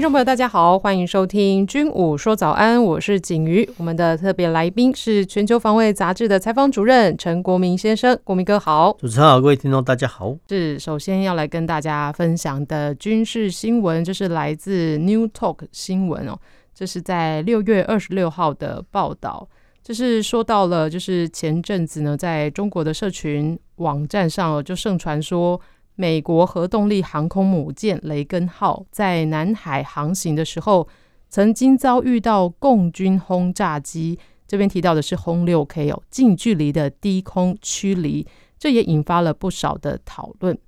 听众朋友，大家好，欢迎收听《军武说早安》，我是景瑜。我们的特别来宾是《全球防卫杂志》的采访主任陈国民先生，国民哥好。主持人好，各位听众大家好。是首先要来跟大家分享的军事新闻，就是来自 New Talk 新闻哦，这是在六月二十六号的报道，这是说到了，就是前阵子呢，在中国的社群网站上就盛传说。美国核动力航空母舰雷根号在南海航行的时候，曾经遭遇到共军轰炸机。这边提到的是轰六 K 哦，近距离的低空驱离，这也引发了不少的讨论。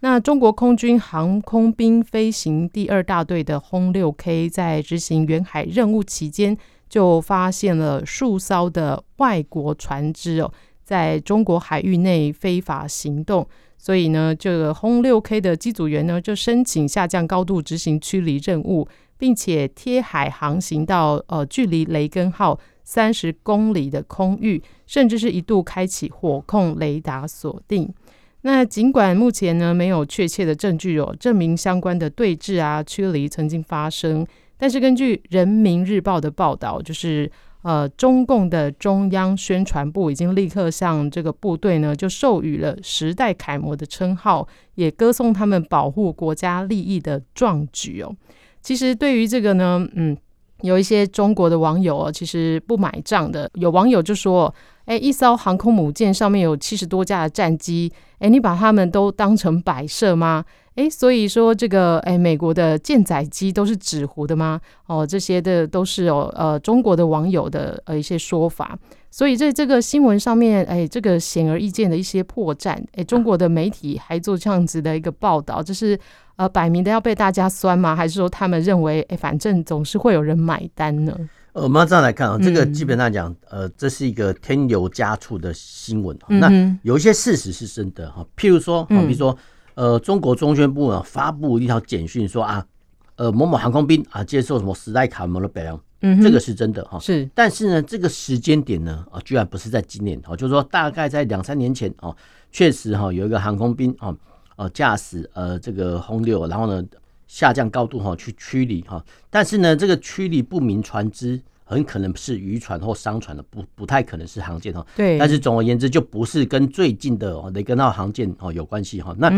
那中国空军航空兵飞行第二大队的轰六 K 在执行远海任务期间，就发现了数艘的外国船只哦，在中国海域内非法行动。所以呢，这个轰六 K 的机组员呢，就申请下降高度执行驱离任务，并且贴海航行到呃距离雷根号三十公里的空域，甚至是一度开启火控雷达锁定。那尽管目前呢没有确切的证据哦证明相关的对峙啊驱离曾经发生，但是根据人民日报的报道，就是。呃，中共的中央宣传部已经立刻向这个部队呢，就授予了“时代楷模”的称号，也歌颂他们保护国家利益的壮举哦。其实对于这个呢，嗯，有一些中国的网友哦，其实不买账的。有网友就说：“哎，一艘航空母舰上面有七十多架的战机，哎，你把他们都当成摆设吗？”哎，所以说这个哎，美国的舰载机都是纸糊的吗？哦，这些的都是有呃中国的网友的呃一些说法。所以在这个新闻上面，哎，这个显而易见的一些破绽，哎，中国的媒体还做这样子的一个报道，这是呃摆明的要被大家酸吗？还是说他们认为哎，反正总是会有人买单呢？呃，我们要这样来看啊，这个基本上讲，嗯、呃，这是一个添油加醋的新闻。嗯、那有一些事实是真的哈，譬如说，比如说。呃，中国中宣部啊发布一条简讯说啊，呃，某某航空兵啊接受什么时代楷模的表扬，嗯，这个是真的哈。是，但是呢，这个时间点呢啊，居然不是在今年哦，就是说大概在两三年前哦，确实哈有一个航空兵啊，呃，驾驶呃这个轰六，然后呢下降高度哈去驱离哈，但是呢这个驱离不明船只。很可能是渔船或商船的，不不太可能是航舰哈。对。但是总而言之，就不是跟最近的雷根号航舰哦有关系哈。那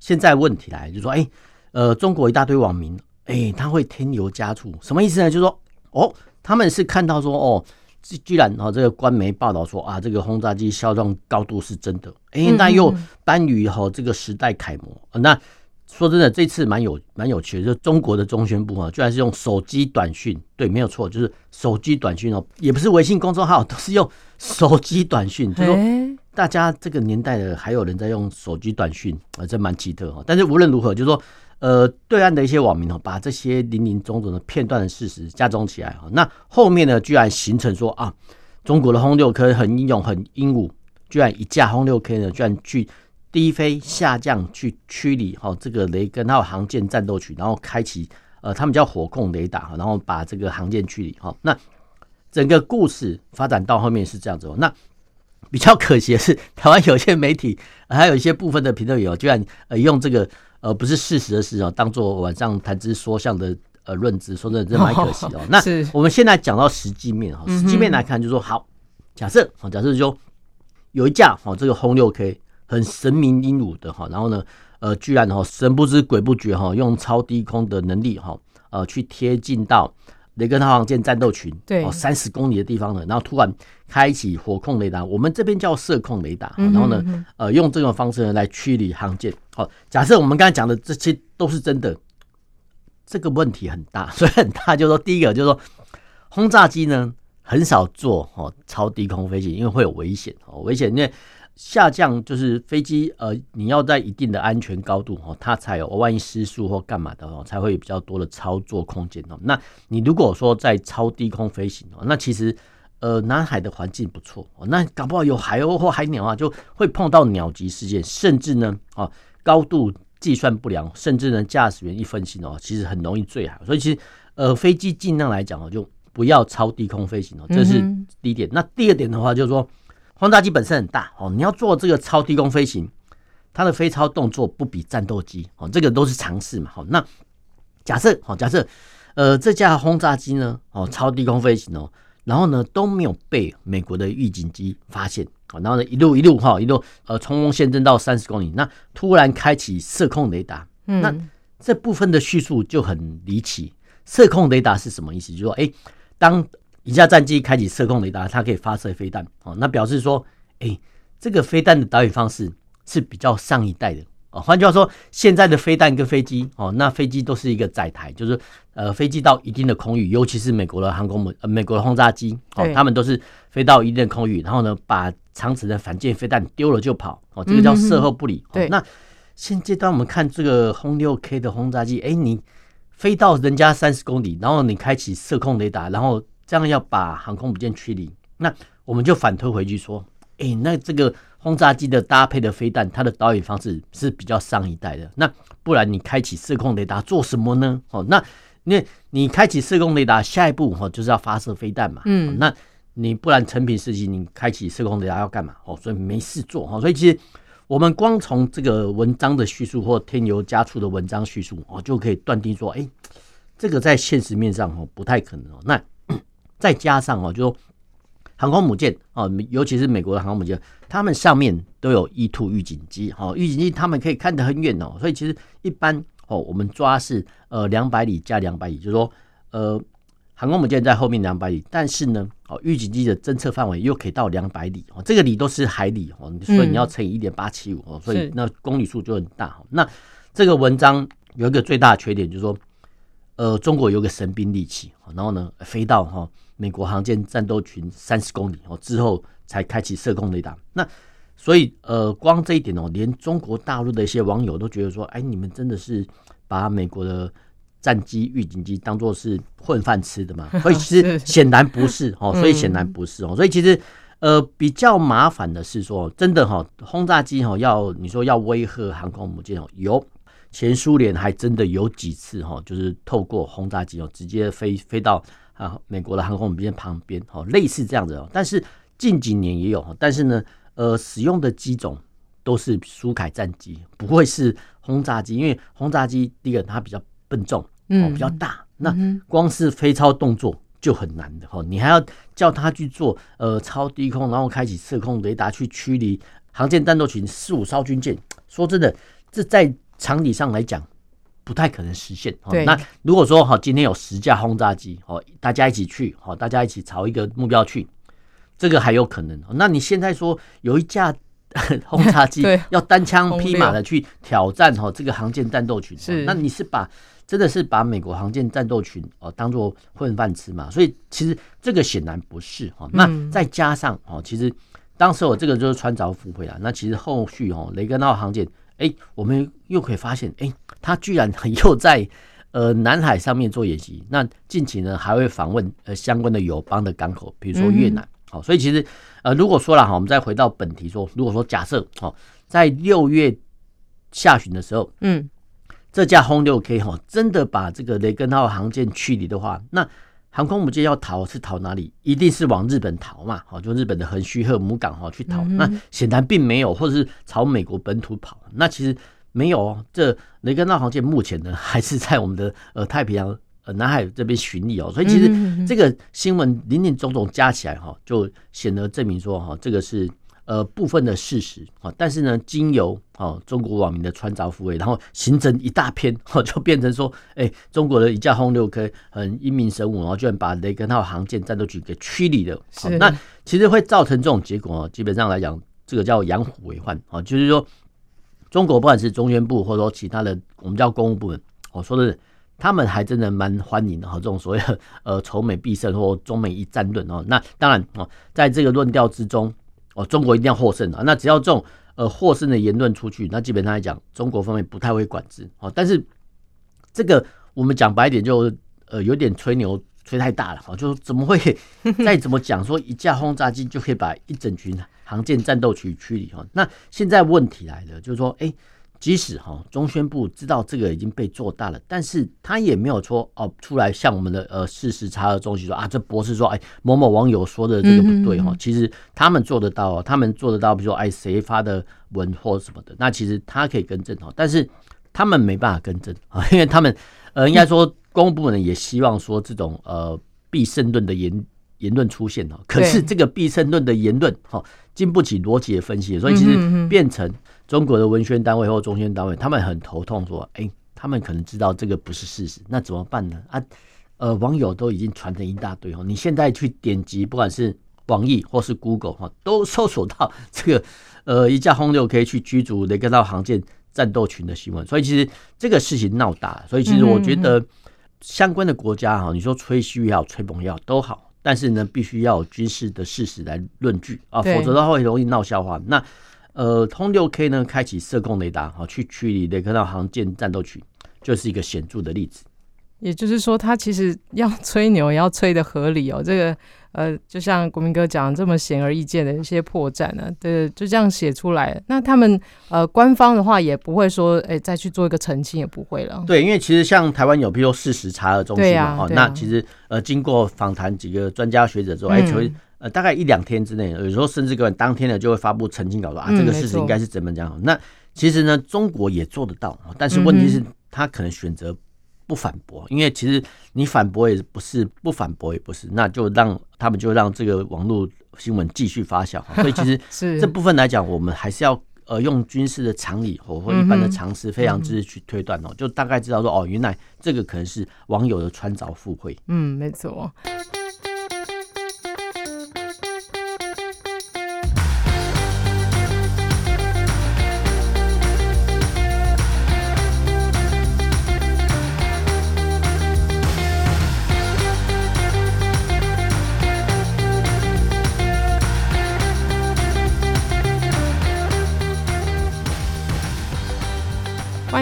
现在问题来就是说，哎，呃，中国一大堆网民，哎，他会添油加醋，什么意思呢？就是说，哦，他们是看到说，哦，居然哦，这个官媒报道说啊，这个轰炸机下降高度是真的，哎，那又颁予哈这个时代楷模，那。说真的，这次蛮有蛮有趣的，就是中国的中宣部啊，居然是用手机短讯，对，没有错，就是手机短讯哦，也不是微信公众号，都是用手机短讯。就说大家这个年代的还有人在用手机短讯啊，这蛮奇特哈。但是无论如何，就是说呃，对岸的一些网民哦，把这些林林总总的片段的事实加总起来哈，那后面呢，居然形成说啊，中国的轰六 K 很英勇很英武，居然一架轰六 K 呢，居然去。低飞下降去驱离哈，这个雷根号航舰战斗群，然后开启呃，他们叫火控雷达，然后把这个航舰驱离哈。那整个故事发展到后面是这样子。那 比较可惜的是，台湾有些媒体还有一些部分的评论员，居然呃用这个呃不是事实的事哦，当做晚上谈之说相的呃论资，说真的真蛮可惜哦。那我们现在讲到实际面哈，实际面来看，就是说好，假设好，假设就有一架哦，这个轰六 K。很神明英武的哈，然后呢，呃，居然哈神不知鬼不觉哈，用超低空的能力哈，呃，去贴近到雷根号航舰战斗群，对，三十公里的地方呢，然后突然开启火控雷达，我们这边叫射控雷达，然后呢，呃，用这种方式呢来驱离航舰。好，假设我们刚才讲的这些都是真的，这个问题很大，所以很大，就是说第一个就是说轰炸机呢很少做哦超低空飞行，因为会有危险哦，危险因为。下降就是飞机，呃，你要在一定的安全高度哦，它才有万一失速或干嘛的哦，才会有比较多的操作空间哦。那你如果说在超低空飞行哦，那其实呃南海的环境不错哦，那搞不好有海鸥或海鸟啊，就会碰到鸟击事件，甚至呢，哦高度计算不良，甚至呢驾驶员一分心哦，其实很容易坠海。所以其实呃飞机尽量来讲哦，就不要超低空飞行哦，这是第一点。那第二点的话就是说，轰炸机本身很大哦，你要做这个超低空飞行，它的飞超动作不比战斗机哦，这个都是常识嘛。好，那假设好，假设呃这架轰炸机呢哦超低空飞行哦，然后呢都没有被美国的预警机发现，然后呢一路一路哈一路呃冲锋陷阵到三十公里，那突然开启射控雷达，那这部分的叙述就很离奇。射控雷达是什么意思？就是说哎。当一架战机开启射控雷达，它可以发射飞弹哦，那表示说，哎、欸，这个飞弹的导引方式是比较上一代的哦。换句话说，现在的飞弹跟飞机哦，那飞机都是一个载台，就是呃，飞机到一定的空域，尤其是美国的航空母呃，美国的轰炸机哦，他们都是飞到一定的空域，然后呢，把长程的反舰飞弹丢了就跑哦，这个叫射后不理。对，那现阶段我们看这个轰六 K 的轰炸机，哎、欸，你。飞到人家三十公里，然后你开启射控雷达，然后这样要把航空母舰驱离，那我们就反推回去说，哎、欸，那这个轰炸机的搭配的飞弹，它的导引方式是比较上一代的。那不然你开启射控雷达做什么呢？哦，那那你开启射控雷达，下一步哦就是要发射飞弹嘛。嗯，那你不然成品事情，你开启射控雷达要干嘛？哦，所以没事做哈。所以其实。我们光从这个文章的叙述或添油加醋的文章叙述哦，就可以断定说，哎，这个在现实面上哦不太可能哦。那再加上哦，就说航空母舰哦，尤其是美国的航空母舰，他们上面都有 E two 预警机哦，预警机他们可以看得很远哦，所以其实一般哦，我们抓是呃两百里加两百里，就是说呃。航空母舰在后面两百里，但是呢，哦，预警机的侦测范围又可以到两百里哦，这个里都是海里哦，所以你要乘以一点八七五哦，所以那公里数就很大。那这个文章有一个最大的缺点，就是说，呃，中国有个神兵利器，然后呢，飞到哈美国航舰战斗群三十公里哦之后才开启射控雷达。那所以呃，光这一点哦，连中国大陆的一些网友都觉得说，哎，你们真的是把美国的。战机预警机当做是混饭吃的嘛？所以其实显然不是哦，所以显然不是哦，所以其实呃比较麻烦的是说，真的哈轰炸机哈要你说要威吓航空母舰哦，有前苏联还真的有几次哈，就是透过轰炸机哦直接飞飞到啊美国的航空母舰旁边哦，类似这样子哦。但是近几年也有，但是呢呃使用的机种都是苏凯战机，不会是轰炸机，因为轰炸机第一个它比较。笨重哦，比较大，那光是飞超动作就很难的哈，你还要叫他去做呃超低空，然后开启射控雷达去驱离航舰战斗群四五艘军舰。说真的，这在常理上来讲不太可能实现。对，那如果说哈今天有十架轰炸机哦，大家一起去哦，大家一起朝一个目标去，这个还有可能。那你现在说有一架 轰炸机 要单枪匹马的去挑战哈这个航舰战斗群，是那你是把。真的是把美国航舰战斗群哦当做混饭吃嘛？所以其实这个显然不是哈。那再加上哦，其实当时我这个就是穿凿附会啊。那其实后续哦，雷根号航舰哎，我们又可以发现哎，他居然 又在呃南海上面做演习。那近期呢还会访问呃相关的友邦的港口，比如说越南。好，所以其实呃如果说了哈，我们再回到本题说，如果说假设哦，在六月下旬的时候，嗯。这架轰六 K 哈，真的把这个雷根号航舰驱离的话，那航空母舰要逃是逃哪里？一定是往日本逃嘛？好，就日本的横须贺母港哈去逃。那显然并没有，或者是朝美国本土跑。那其实没有哦。这雷根号航舰目前呢，还是在我们的呃太平洋呃南海这边巡历哦。所以其实这个新闻林林总总加起来哈，就显得证明说哈，这个是。呃，部分的事实啊，但是呢，经由啊中国网民的穿凿附会，然后形成一大篇，哦，就变成说，哎、欸，中国的一架轰六 K 很英明神武，然后居然把雷根号航舰战斗群给驱离了。是，那其实会造成这种结果哦，基本上来讲，这个叫养虎为患啊，就是说，中国不管是中宣部或者说其他的，我们叫公务部门，我说的是，他们还真的蛮欢迎的哈，这种所谓的呃仇美必胜或中美一战论哦。那当然哦，在这个论调之中。哦，中国一定要获胜啊！那只要这种呃获胜的言论出去，那基本上来讲，中国方面不太会管制。哦，但是这个我们讲白一点就，就呃有点吹牛吹太大了哈，就怎么会 再怎么讲说一架轰炸机就可以把一整群航舰战斗群驱离哈？那现在问题来了，就是说，哎、欸。即使哈中宣部知道这个已经被做大了，但是他也没有说哦出来向我们的呃事实查核中心说啊，这博士说哎某某网友说的这个不对哈，其实他们做得到，他们做得到，比如说哎谁发的文或什么的，那其实他可以更正哈，但是他们没办法更正啊，因为他们呃应该说公务部门也希望说这种呃必胜论的言言论出现哦，可是这个必胜论的言论哈经不起逻辑的分析，所以其实变成。中国的文宣单位或中宣单位，他们很头痛，说：“哎、欸，他们可能知道这个不是事实，那怎么办呢？”啊，呃，网友都已经传成一大堆哦。你现在去点击，不管是网易或是 Google 哈，都搜索到这个呃一架轰六 K 去驱逐雷根号航舰战斗群的新闻。所以其实这个事情闹大，所以其实我觉得相关的国家哈，你说吹嘘也好，吹捧也好都好，但是呢，必须要有军事的事实来论据啊，否则的话会容易闹笑话。那呃，通六 K 呢，开启射控雷达，好去驱离雷克纳航舰战斗群，就是一个显著的例子。也就是说，他其实要吹牛，也要吹的合理哦。这个呃，就像国民哥讲这么显而易见的一些破绽呢，对，就这样写出来。那他们呃，官方的话也不会说，哎，再去做一个澄清，也不会了。对，因为其实像台湾有，比如说事实查核中心嘛，哦、啊，那其实呃，经过访谈几个专家学者之后，哎、嗯，呃，大概一两天之内，有时候甚至可能当天呢就会发布澄清稿说啊，这个事实应该是怎么讲。嗯、那其实呢，中国也做得到，但是问题是，他可能选择不反驳，因为其实你反驳也不是，不反驳也不是，那就让他们就让这个网络新闻继续发酵。所以其实这部分来讲，我们还是要呃用军事的常理或或一般的常识，非常知识去推断哦，就大概知道说哦，原来这个可能是网友的穿凿附会。嗯，没错。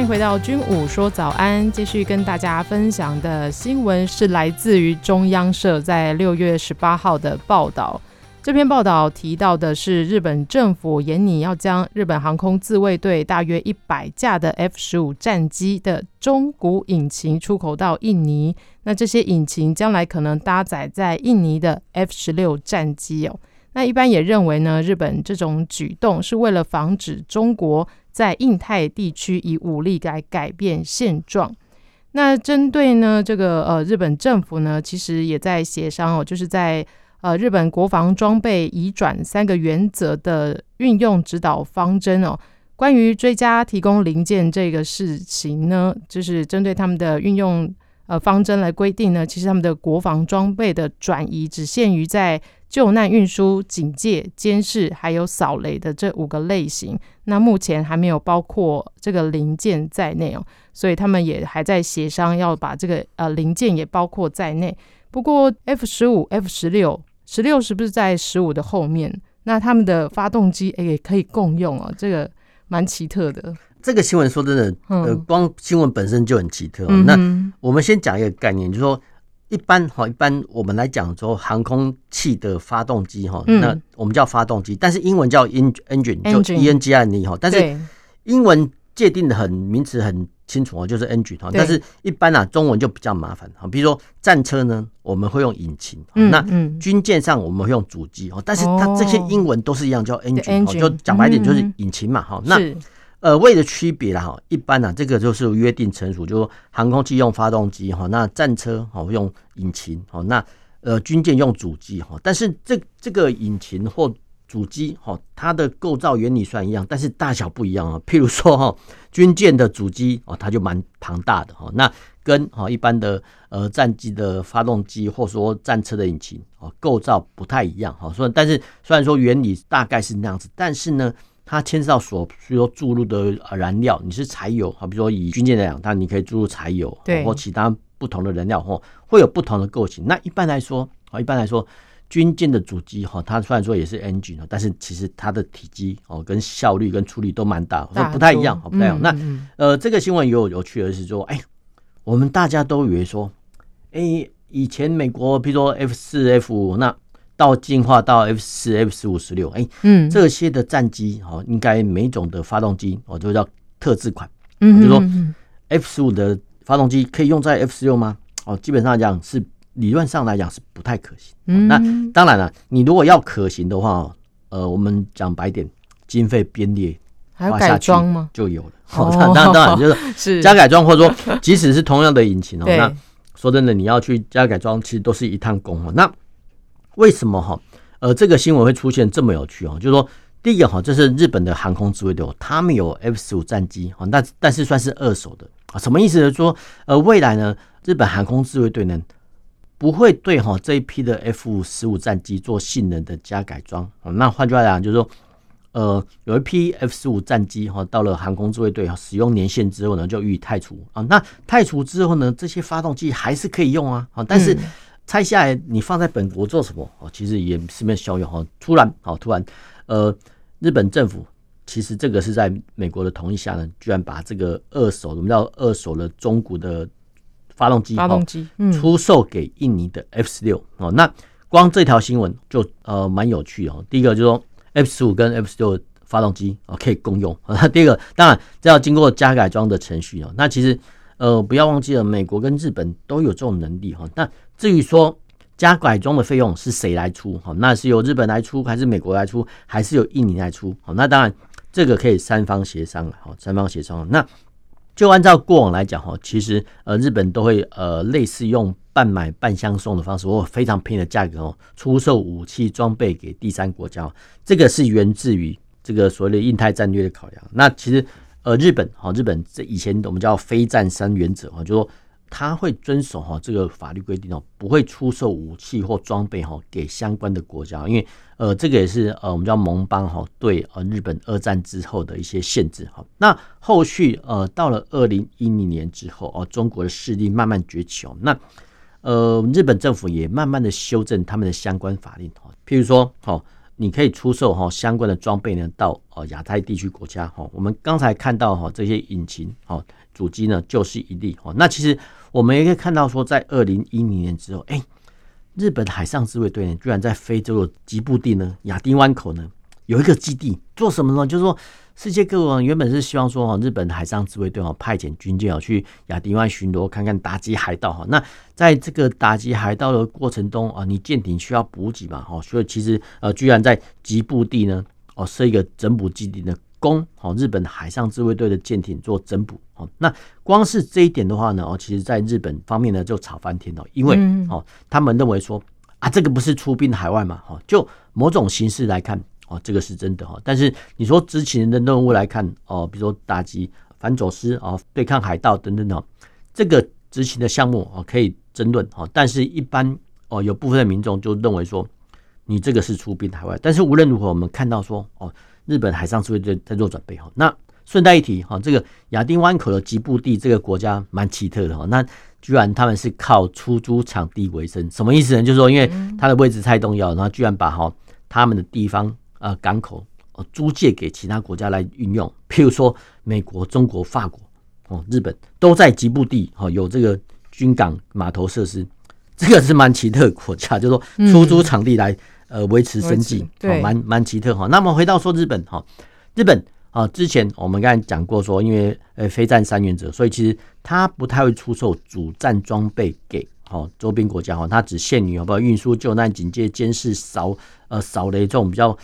回到军武说早安，继续跟大家分享的新闻是来自于中央社在六月十八号的报道。这篇报道提到的是日本政府严拟要将日本航空自卫队大约一百架的 F 十五战机的中古引擎出口到印尼，那这些引擎将来可能搭载在印尼的 F 十六战机哦。那一般也认为呢，日本这种举动是为了防止中国。在印太地区以武力来改变现状。那针对呢这个呃日本政府呢，其实也在协商哦，就是在呃日本国防装备移转三个原则的运用指导方针哦。关于追加提供零件这个事情呢，就是针对他们的运用呃方针来规定呢，其实他们的国防装备的转移只限于在。救难运输、警戒、监视，还有扫雷的这五个类型，那目前还没有包括这个零件在内哦，所以他们也还在协商要把这个呃零件也包括在内。不过 F 十五、F 十六、十六是不是在十五的后面？那他们的发动机诶也可以共用哦，这个蛮奇特的。这个新闻说真的，呃，光新闻本身就很奇特哦。嗯、那我们先讲一个概念，就是说。一般哈，一般我们来讲说航空器的发动机哈，那我们叫发动机，但是英文叫 engine，就 E N G I N E 哈，但是英文界定的很名词很清楚哦，就是 engine 哈，但是一般啊中文就比较麻烦哈，比如说战车呢，我们会用引擎，那军舰上我们会用主机哈，但是它这些英文都是一样叫 engine，就讲白点就是引擎嘛哈，那。呃，为了区别啦哈，一般呢、啊，这个就是约定成熟，就航空器用发动机哈，那战车哈用引擎哈，那呃军舰用主机哈，但是这这个引擎或主机哈，它的构造原理算一样，但是大小不一样啊。譬如说哈，军舰的主机哦，它就蛮庞大的哈，那跟哈一般的呃战机的发动机或说战车的引擎哦构造不太一样哈，所以但是虽然说原理大概是那样子，但是呢。它牵涉到所需要注入的燃料，你是柴油，好，比如说以军舰来讲，它你可以注入柴油，对，或其他不同的燃料，或会有不同的构型。那一般来说，啊，一般来说，军舰的主机哈，它虽然说也是 engine，但是其实它的体积哦，跟效率跟出力都蛮大，说不太一样，不太一样。那呃，这个新闻有有趣的是说，哎，我们大家都以为说，哎以前美国，比如说 F 四、F 五，那到进化到 F 四、F 十五、十六，哎，嗯，这些的战机哦，应该每一种的发动机哦，就叫特制款，嗯，就说 F 十五的发动机可以用在 F 十六吗？哦，基本上来讲是理论上来讲是不太可行。嗯，那当然了，你如果要可行的话，呃，我们讲白点，经费编列还要改装吗？就有了。哦，那当然就是 是加改装，或者说即使是同样的引擎哦，那说真的，你要去加改装，其实都是一趟工哦。那为什么哈？呃，这个新闻会出现这么有趣哦？就是说，第一个哈，这是日本的航空自卫队，他们有 F 十五战机哈，那但是算是二手的啊。什么意思呢？说呃，未来呢，日本航空自卫队呢不会对哈这一批的 F 十五战机做性能的加改装啊。那换句话讲，就是说。呃，有一批 F 十五战机哈，到了航空自卫队使用年限之后呢，就予以汰除啊。那汰除之后呢，这些发动机还是可以用啊啊。但是拆下来你放在本国做什么？哦，其实也是没有效用哈。突然，好突然，呃，日本政府其实这个是在美国的同意下呢，居然把这个二手，我们叫二手的中古的发动机，发动机出售给印尼的 F 十六哦。那光这条新闻就呃蛮有趣哦。第一个就是说。F 十五跟 F 十六发动机啊可以共用。那第二个当然这要经过加改装的程序哦。那其实呃不要忘记了，美国跟日本都有这种能力哈。那至于说加改装的费用是谁来出哈？那是由日本来出，还是美国来出，还是由印尼来出？好，那当然这个可以三方协商了。好，三方协商。那就按照过往来讲哈，其实呃日本都会呃类似用。半买半相送的方式，或非常便宜的价格哦，出售武器装备给第三国家，这个是源自于这个所谓的印太战略的考量。那其实呃，日本哈，日本这以前我们叫非战三原则哈，就说他会遵守哈这个法律规定哦，不会出售武器或装备哈给相关的国家，因为呃，这个也是呃我们叫盟邦哈对呃日本二战之后的一些限制哈。那后续呃到了二零一零年之后哦，中国的势力慢慢崛起哦，那。呃，日本政府也慢慢的修正他们的相关法令，譬如说，哦，你可以出售哈相关的装备呢到呃亚太地区国家，哈，我们刚才看到哈这些引擎，哈主机呢就是一例，哈，那其实我们也可以看到说，在二零一零年之后，哎，日本海上自卫队呢居然在非洲的吉布地呢亚丁湾口呢有一个基地，做什么呢？就是说。世界各国原本是希望说哈，日本海上自卫队哦派遣军舰哦去亚丁湾巡逻，看看打击海盗哈。那在这个打击海盗的过程中啊，你舰艇需要补给嘛哈，所以其实呃，居然在吉布地呢哦设一个整补基地呢，供哦日本海上自卫队的舰艇做整补哦。那光是这一点的话呢哦，其实在日本方面呢就吵翻天了，因为哦他们认为说啊这个不是出兵海外嘛哈，就某种形式来看。哦，这个是真的哈，但是你说执勤的任务来看，哦，比如说打击反走私啊，对抗海盗等等的，这个执勤的项目哦可以争论哈，但是一般哦有部分的民众就认为说，你这个是出兵海外，但是无论如何，我们看到说哦，日本海上自卫队在做准备哈。那顺带一提哈，这个亚丁湾口的吉布地这个国家蛮奇特的哈，那居然他们是靠出租场地为生，什么意思呢？就是说因为它的位置太重要，然后居然把哈他们的地方。呃，港口哦，租借给其他国家来运用，譬如说美国、中国、法国哦，日本都在吉布地哦有这个军港码头设施，这个是蛮奇特的国家，就是说出租场地来呃维持生计，对，蛮蛮奇特哈。那么回到说日本哈，日本啊，之前我们刚才讲过说，因为呃非战三原则，所以其实它不太会出售主战装备给哦周边国家哈，它只限于好不好运输、救难、警戒、监视、扫呃扫雷这种比较。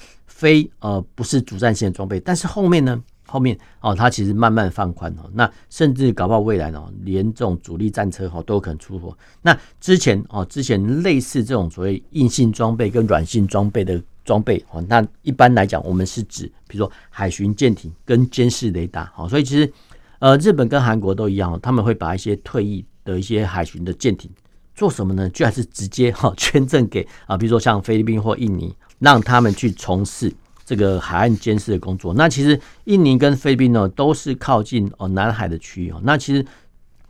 非呃不是主战线装备，但是后面呢，后面哦，它其实慢慢放宽哦，那甚至搞不好未来哦，连这种主力战车哦都有可能出货。那之前哦，之前类似这种所谓硬性装备跟软性装备的装备哦，那一般来讲，我们是指比如说海巡舰艇跟监视雷达哦，所以其实呃日本跟韩国都一样，他们会把一些退役的一些海巡的舰艇做什么呢？居然是直接哈捐赠给啊，比如说像菲律宾或印尼。让他们去从事这个海岸监视的工作。那其实印尼跟菲律宾呢，都是靠近哦南海的区域哦。那其实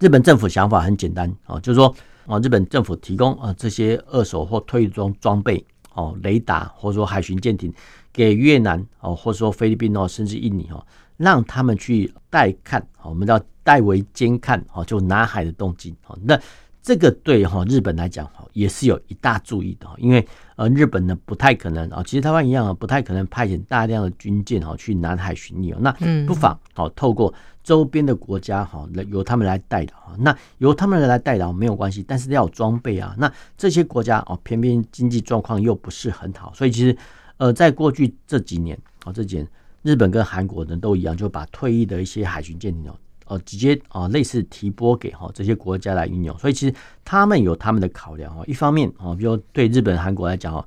日本政府想法很简单哦，就是说哦，日本政府提供啊这些二手或退役装装备哦，雷达或者说海巡舰艇给越南哦，或者说菲律宾哦，甚至印尼哦，让他们去代看，我们叫代为监看哦，就南海的动静哦。那这个对哈日本来讲哈也是有一大注意的，因为呃日本呢不太可能啊，其实台湾一样啊，不太可能派遣大量的军舰哈去南海巡弋哦。那不妨好透过周边的国家哈来由他们来代劳，那由他们来代劳没有关系，但是要有装备啊。那这些国家哦偏偏经济状况又不是很好，所以其实呃在过去这几年啊这几年日本跟韩国人都一样，就把退役的一些海巡舰艇哦。哦，直接啊，类似提拨给哈这些国家来运用，所以其实他们有他们的考量哦。一方面啊，比如对日本、韩国来讲哦，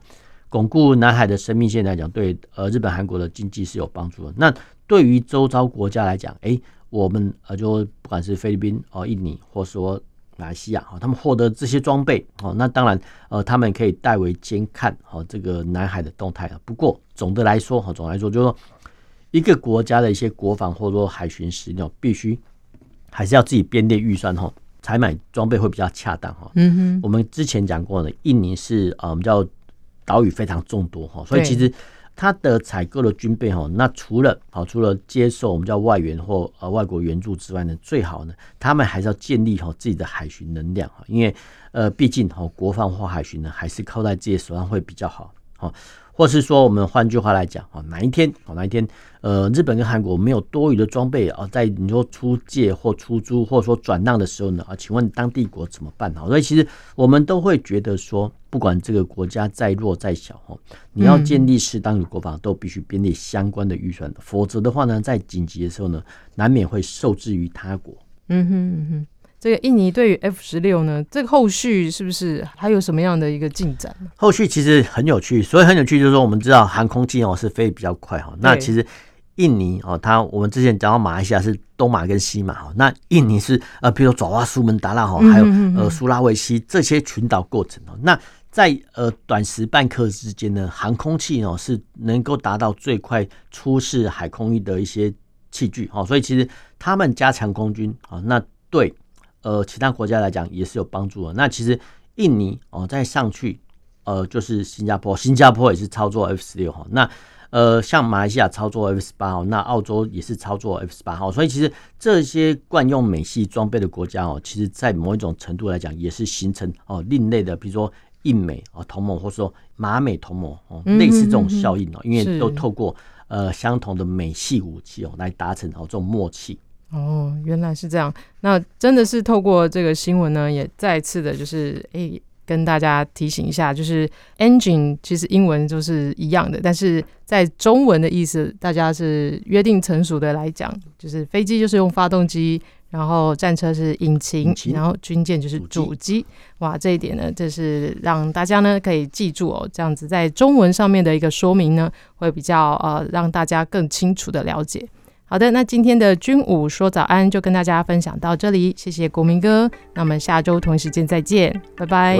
巩固南海的生命线来讲，对呃日本、韩国的经济是有帮助的。那对于周遭国家来讲，哎，我们呃就不管是菲律宾哦、印尼，或说马来西亚哈，他们获得这些装备哦，那当然呃，他们可以代为监看哦这个南海的动态啊。不过总的来说哈，总的来说就是说。一个国家的一些国防或者说海巡时，那必须还是要自己编列预算哈，采买装备会比较恰当哈。嗯哼，我们之前讲过呢，印尼是呃，我们叫岛屿非常众多哈，所以其实它的采购的军备哈，那除了好除了接受我们叫外援或呃外国援助之外呢，最好呢，他们还是要建立好自己的海巡能量哈，因为呃，毕竟哈，国防或海巡呢，还是靠在自己手上会比较好哈。或是说，我们换句话来讲啊，哪一天哦，哪一天，呃，日本跟韩国没有多余的装备啊，在你说出借或出租或者说转让的时候呢啊，请问当地国怎么办？所以其实我们都会觉得说，不管这个国家再弱再小哈，你要建立适当的国防，都必须编列相关的预算的，否则的话呢，在紧急的时候呢，难免会受制于他国。嗯哼嗯哼。这个印尼对于 F 十六呢，这个后续是不是还有什么样的一个进展？后续其实很有趣，所以很有趣就是说，我们知道航空器哦是飞比较快哈。那其实印尼哦，它我们之前讲到马来西亚是东马跟西马哈，那印尼是呃，比如爪哇、苏门答腊哈，还有呃苏拉维西这些群岛构成哦。那在呃短时半刻之间呢，航空器哦是能够达到最快出示海空域的一些器具哦，所以其实他们加强空军啊，那对。呃，其他国家来讲也是有帮助的。那其实印尼哦，再上去，呃，就是新加坡，新加坡也是操作 F 十六哈。那呃，像马来西亚操作 F 十八号，那澳洲也是操作 F 十八号。所以其实这些惯用美系装备的国家哦，其实在某一种程度来讲，也是形成哦另类的，比如说印美哦同盟，或者说马美同盟哦，类似这种效应哦，因为都透过呃相同的美系武器哦来达成哦这种默契。哦，原来是这样。那真的是透过这个新闻呢，也再次的，就是诶、欸，跟大家提醒一下，就是 engine 其实英文就是一样的，但是在中文的意思，大家是约定成熟的来讲，就是飞机就是用发动机，然后战车是引擎，引擎然后军舰就是主机。哇，这一点呢，这是让大家呢可以记住哦，这样子在中文上面的一个说明呢，会比较呃让大家更清楚的了解。好的，那今天的军武说早安就跟大家分享到这里，谢谢国民哥，那我们下周同一时间再见，拜拜。